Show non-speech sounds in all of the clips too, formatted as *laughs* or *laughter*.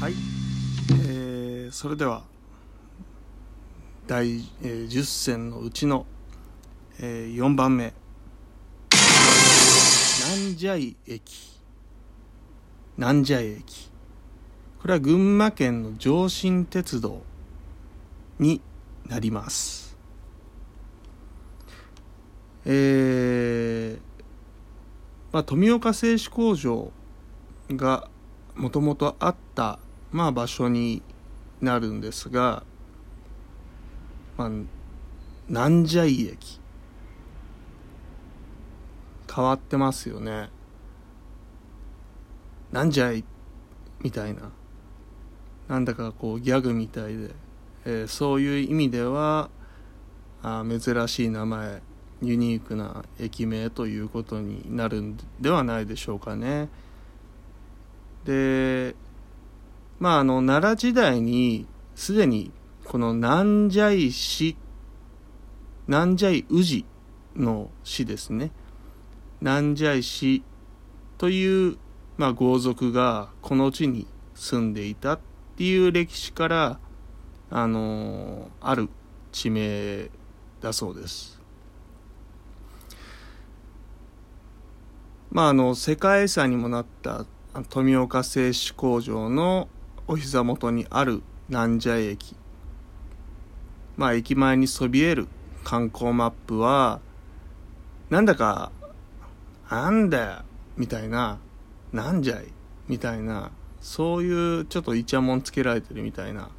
はい、えーそれでは第、えー10選のうちの、えー4番目。南蛇井駅。南蛇井駅。これは群馬県の上信鉄道になります。えーまあ、富岡製紙工場がもともとあった、まあ、場所になるんですが、まあ、南蛇井駅。変わってますよね。なんじゃいみたいな。なんだかこうギャグみたいで、えーそういう意味ではあ珍しい名前。ユニークな駅名ということになるんではないでしょうかね。でまああの奈良時代にすでにこの南蛇井市南蛇宇治の市ですね南蛇井市という、まあ、豪族がこの地に住んでいたっていう歴史からあのある地名だそうです。まああの世界遺産にもなった富岡製紙工場のお膝元にある南蛇駅。まあ駅前にそびえる観光マップはなんだかなんだよみたいななんじゃいみたいなそういうちょっとイチャモンつけられてるみたいな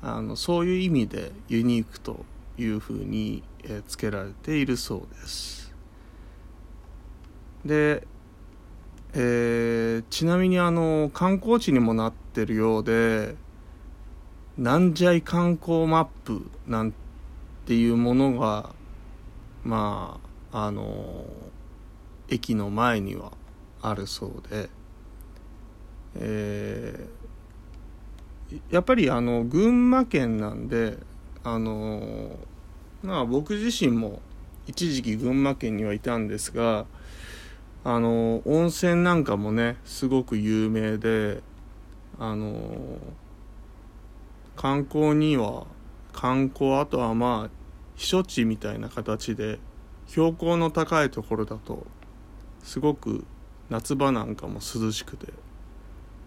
あのそういう意味でユニークというふうに、えーつけられているそうです。で、えーちなみにあの観光地にもなってるようで南蛇観光マップなんていうものがまああの駅の前にはあるそうで、えーやっぱりあの群馬県なんであのまあ僕自身も一時期群馬県にはいたんですがあの温泉なんかもねすごく有名であの観光には観光あとはまあ避暑地みたいな形で標高の高いところだとすごく夏場なんかも涼しくて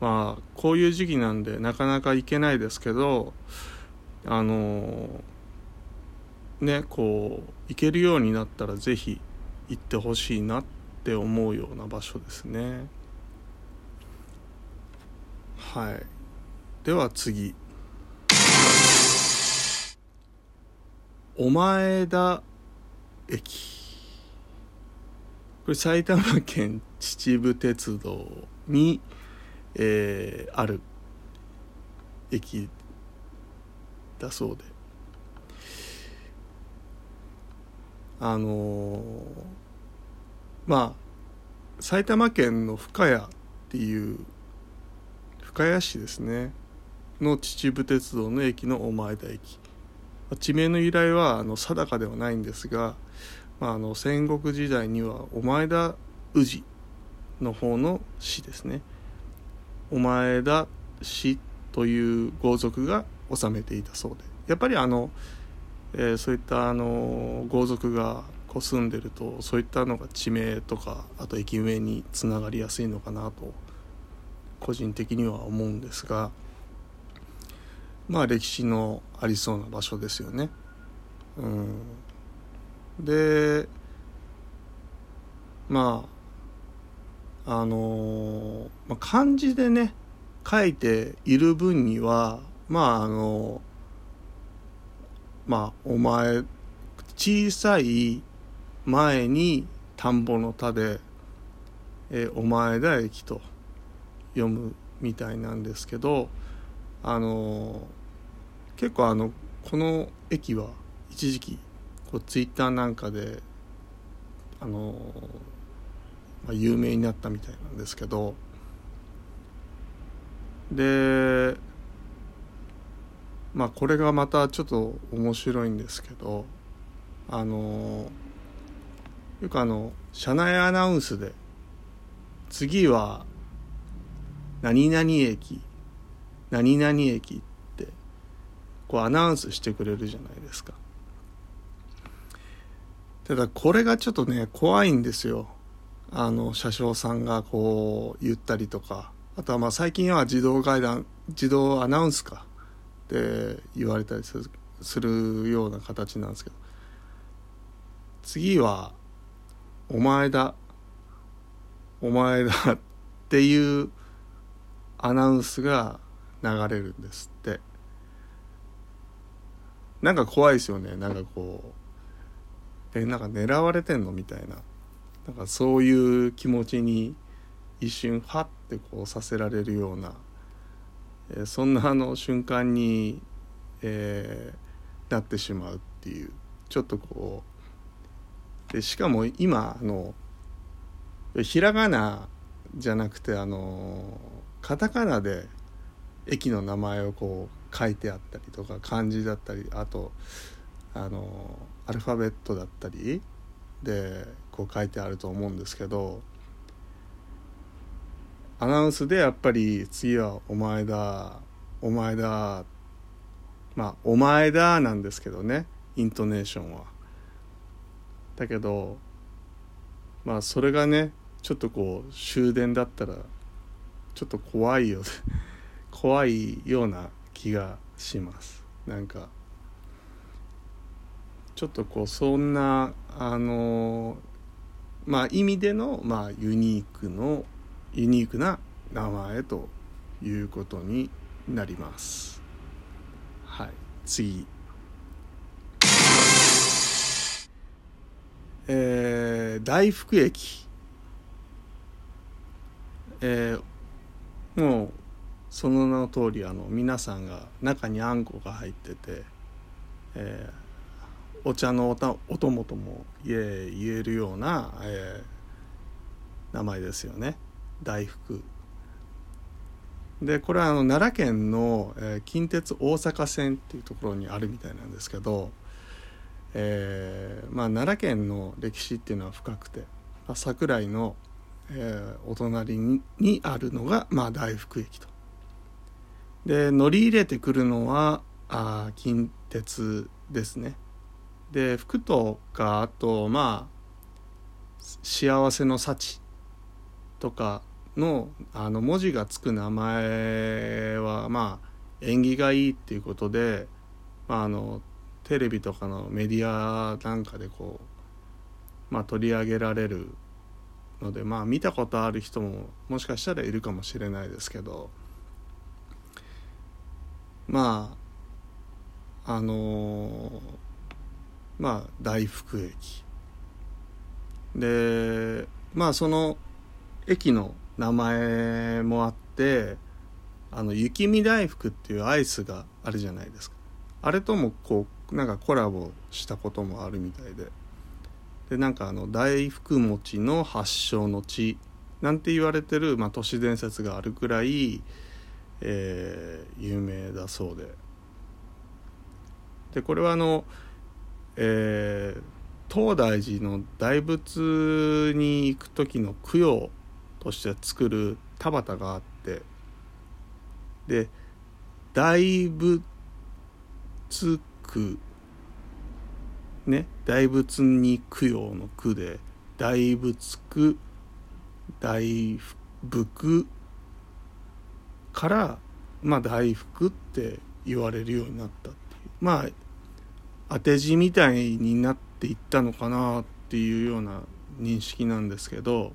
まあこういう時期なんでなかなか行けないですけどあのねこう行けるようになったらぜひ行ってほしいなってって思うような場所ですね。はい。では次。お前田駅。これ埼玉県秩父鉄道に、えーある駅だそうで。あのーまあ埼玉県の深谷っていう深谷市ですね。の秩父鉄道の駅のお前田駅。地名の由来はあの定かではないんですが、まあ、あの戦国時代にはお前田氏の方の市ですね。お前田氏という豪族が治めていたそうで。やっぱりあの、えーそういったあの豪族がこう住んでるとそういったのが地名とかあと駅名につながりやすいのかなと個人的には思うんですがまあ歴史のありそうな場所ですよね。うん、でまああのまあ、漢字でね書いている分にはまああのまあお前小さい前に田んぼの田で、えお前だ駅と読むみたいなんですけどあの結構あのこの駅は一時期こうツイッターなんかであの、まあ、有名になったみたいなんですけどでまあこれがまたちょっと面白いんですけどあのよくあの車内アナウンスで次は何々駅何々駅ってこうアナウンスしてくれるじゃないですか。ただこれがちょっとね怖いんですよ。あの車掌さんがこう言ったりとか。あとはまあ最近は自動階段自動アナウンスかって言われたりするするような形なんですけど。次は「お前だ。お前だ」っていうアナウンスが流れるんですって。なんか怖いですよね。なんかこうえなんか狙われてんのみたいな。なんかそういう気持ちに一瞬ファッてこうさせられるような、えー、そんなあの瞬間に、えー、なってしまうっていう。ちょっとこうでしかも今あのひらがなじゃなくてあのカタカナで駅の名前をこう書いてあったりとか漢字だったりあとあのアルファベットだったりでこう書いてあると思うんですけどアナウンスでやっぱり次は「お前だお前だ」まあ「お前だ」なんですけどねイントネーションは。だけどまあそれがねちょっとこう終電だったらちょっと怖いよ *laughs* 怖いような気がします。なんかちょっとこうそんなあのまあ意味での、まあ、ユニークのユニークな名前ということになります。はい。次。えー、大福駅。えー、もうその名の通りあの皆さんが中にあんこが入ってて、えー、お茶のおたお供とも言え言えるような、えー、名前ですよね。大福。でこれはあの奈良県の、えー、近鉄大阪線っていうところにあるみたいなんですけど、えーまあ、奈良県の歴史っていうのは深くて、桜井の、えー、お隣ににあるのが、まあ、大福駅と。で乗り入れてくるのはあ近鉄ですね。で福とかあとまあ幸せの幸とかのあの文字がつく名前はまあ縁起がいいっていうことで、まあ、あのテレビとかのメディアなんかでこう、まあ、取り上げられるのでまあ見たことある人ももしかしたらいるかもしれないですけどまああのー、まあ大福駅。でまあその駅の名前もあってあの雪見大福っていうアイスがあるじゃないですか。あれともこうなんかコラボしたこともあるみたいで。でなんかあの大福餅の発祥の地なんて言われてる、まあ、都市伝説があるくらい、えー、有名だそうで。でこれはあの、えー、東大寺の大仏に行く時の供養として作る田畑があってで大仏区ね大仏に供養の句で大仏区大福からまあ大福って言われるようになったっていう。まあ当て字みたいになっていったのかなっていうような認識なんですけど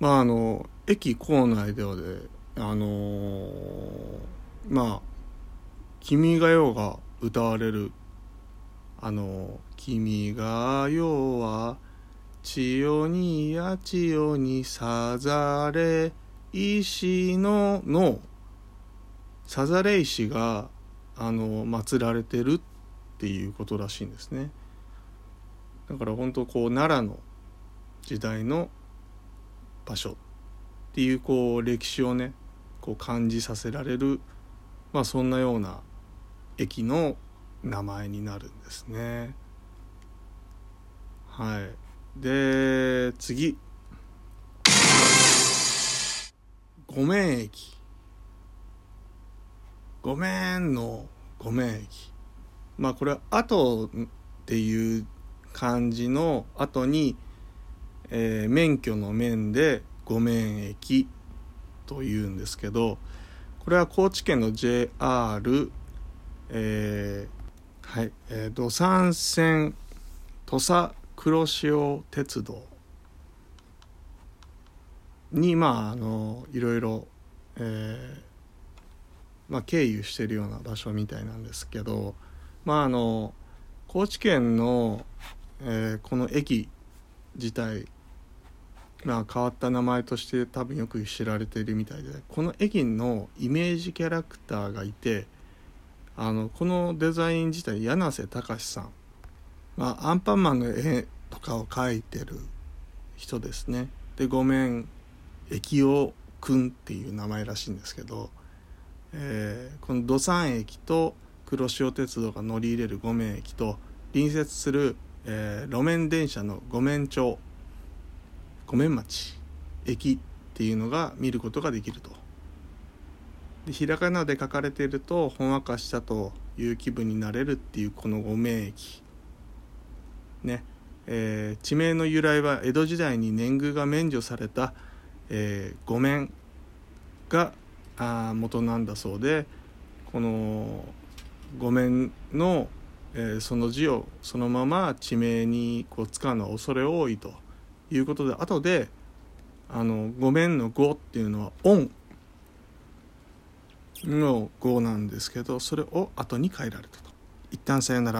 まああの駅構内ではであのー、まあ「君が代」が歌われる。あの「君が代は千代にや千代にさざれ石の」のさざれ石があの祀られてるっていうことらしいんですね。だから本当こう奈良の時代の場所っていうこう歴史をねこう感じさせられるまあそんなような駅の名前になるんですね。はい。で次。ごめん駅。ごめんのごめん駅。まあこれは後っていう感じの後に、えー、免許の面でごめん駅というんですけどこれは高知県の JR えー、はい、えー、土山線土佐黒潮鉄道にまああのいろいろ、えーまあ、経由してるような場所みたいなんですけどまああの高知県の、えー、この駅自体まあ変わった名前として多分よく知られているみたいでこの駅のイメージキャラクターがいてあのこのデザイン自体柳瀬隆さん、まあ、アンパンマンの絵とかを描いてる人ですねで「ごめん駅尾くん」っていう名前らしいんですけど、えー、この土山駅と黒潮鉄道が乗り入れる五面駅と隣接する、えー、路面電車の五面町五面町駅っていうのが見ることができると。でひらがなで書かれているとほんわかしたという気分になれるっていうこの五面駅ね。えー、地名の由来は江戸時代に年貢が免除された、えー、五面があ元なんだそうでこの五面の、えー、その字をそのまま地名にこう使うのは恐れ多いということで後であの五面の五っていうのは「恩」の語なんですけどそれを後に変えられたと。一旦さよなら。